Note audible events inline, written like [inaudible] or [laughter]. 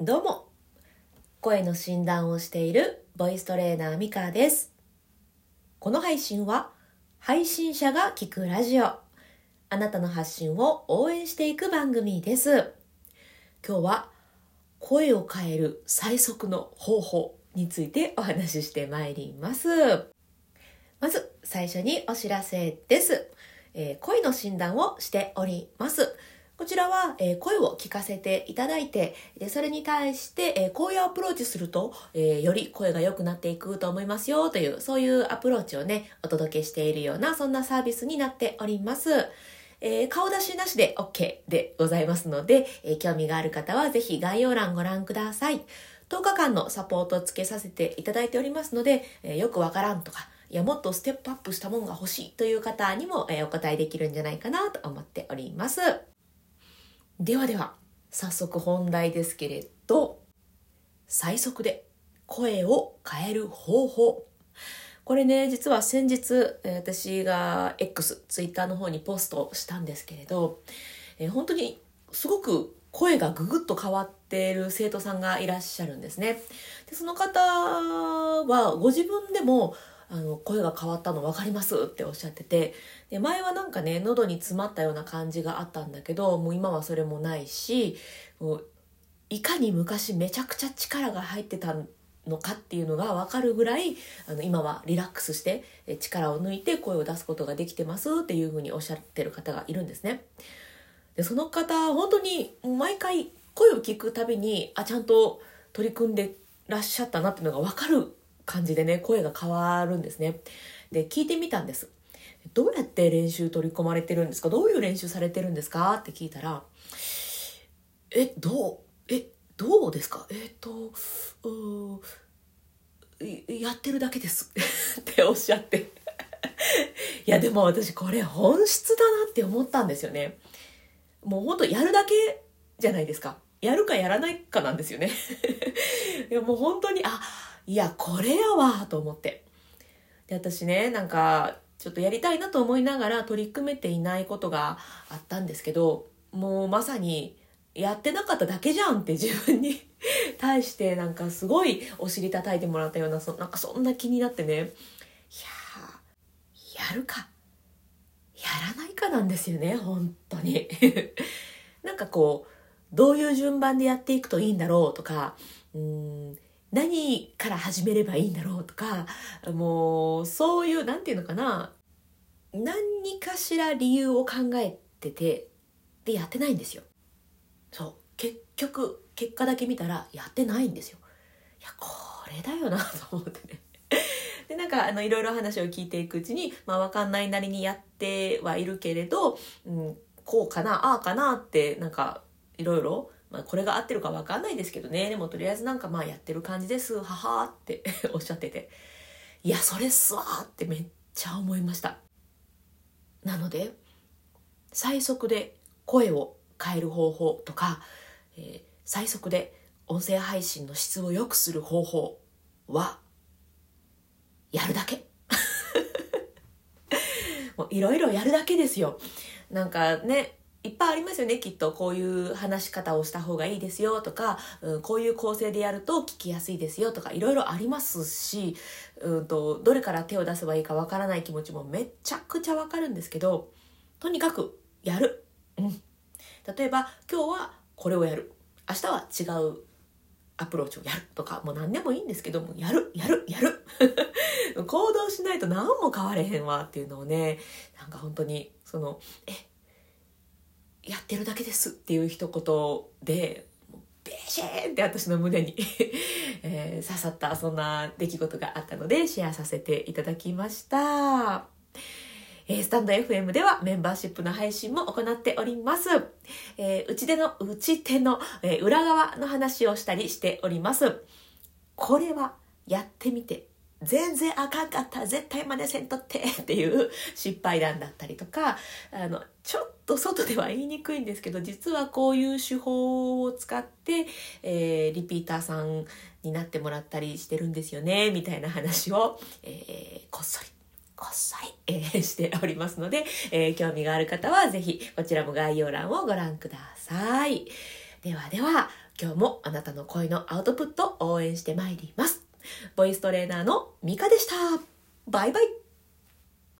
どうも。声の診断をしているボイストレーナーミカです。この配信は配信者が聞くラジオ。あなたの発信を応援していく番組です。今日は声を変える最速の方法についてお話ししてまいります。まず最初にお知らせです、えー声の診断をしております。こちらは、え声を聞かせていただいて、でそれに対して、えーこういうアプローチすると、えより声が良くなっていくと思いますよという、そういうアプローチをね、お届けしているような、そんなサービスになっております。えー顔出しなしで OK でございますので、えー興味がある方はぜひ概要欄ご覧ください。10日間のサポートをつけさせていただいておりますので、えーよくわからんとか、いや、もっとステップアップしたもんが欲しいという方にも、えお答えできるんじゃないかなと思っております。ではでは、早速本題ですけれど、最速で声を変える方法。これね、実は先日、私が X、Twitter の方にポストしたんですけれど、えー本当にすごく声がぐぐっと変わっている生徒さんがいらっしゃるんですね。でその方はご自分でもあの声が変わったの分かりますっておっしゃっててで前はなんかね喉に詰まったような感じがあったんだけどもう今はそれもないしもういかに昔めちゃくちゃ力が入ってたのかっていうのが分かるぐらいあの今はリラックスしてえ力を抜いて声を出すことができてますっていうふうにおっしゃってる方がいるんですね。でその方本当に毎回声を聞くたびにあちゃんと取り組んでらっしゃったなっていうのが分かる感じでね声が変わるんですね。で聞いてみたんです。どうやって練習取り込まれてるんですか？どういう練習されてるんですか？って聞いたらえどうえどうですか？えっ、とうーやってるだけです。[laughs] っておっしゃって。いやでも私これ本質だなって思ったんですよね。もうほんとやるだけじゃないですか。やるかやらないかなんですよね。いやもう本当にあいやこれやわと思って。で私ねなんかちょっとやりたいなと思いながら取り組めていないことがあったんですけどもうまさにやってなかっただけじゃんって自分に [laughs] 対してなんかすごいお尻叩いてもらったようなそなんかそんな気になってね。いやーやるか。やらないかなんですよね本当に。[laughs] なんかこうどういう順番でやっていくといいんだろうとかうん何から始めればいいんだろうとかもうそういうなんていうのかな何かしら理由を考えててでやってないんですよ。そう。結局結果だけ見たらやってないんですよ。いやこれだよな [laughs] と思ってね。でなんかあのいろいろ話を聞いていくうちに、まあ、分かんないなりにやってはいるけれど、うん、こうかなああかなってなんかいろいろ、まあ、これが合ってるか分かんないですけどね。でもとりあえずなんかまあやってる感じです。ははーって [laughs] おっしゃってて。いやそれっすわーってめっちゃ思いました。なので最速で声を変える方法とか、えー最速で音声配信の質を良くする方法はやるだけ。[laughs] いろいろやるだけですよ。なんかねいっぱいありますよねきっと。こういう話し方をした方がいいですよとか、うん、こういう構成でやると聞きやすいですよとかいろいろありますし、うん、とどれから手を出せばいいかわからない気持ちもめちゃくちゃわかるんですけどとにかくやる、うん、例えば今日はこれをやる。明日は違うアプローチをやるとかもう何でもいいんですけどもやるやるやる。[laughs] 行動しないと何も変われへんわっていうのをねなんか本当にそのえやってるだけですっていう一言でもうベシーンって私の胸に、[laughs] えー刺さったそんな出来事があったのでシェアさせていただきました。えースタンド FM ではメンバーシップの配信も行っております。えーうちでの、うち手の、えー裏側の話をしたりしております。これはやってみて、全然あかんかった、絶対真似せんとってっていう失敗談だったりとか、あの、ちょっと外では言いにくいんですけど、実はこういう手法を使って、えーリピーターさんになってもらったりしてるんですよね、みたいな話を、えーこっそりこっそり、えーしておりますので、えー興味がある方はぜひこちらも概要欄をご覧ください。ではでは、今日もあなたの声のアウトプット応援してまいります。ボイストレーナーのミカでした。バイバイ。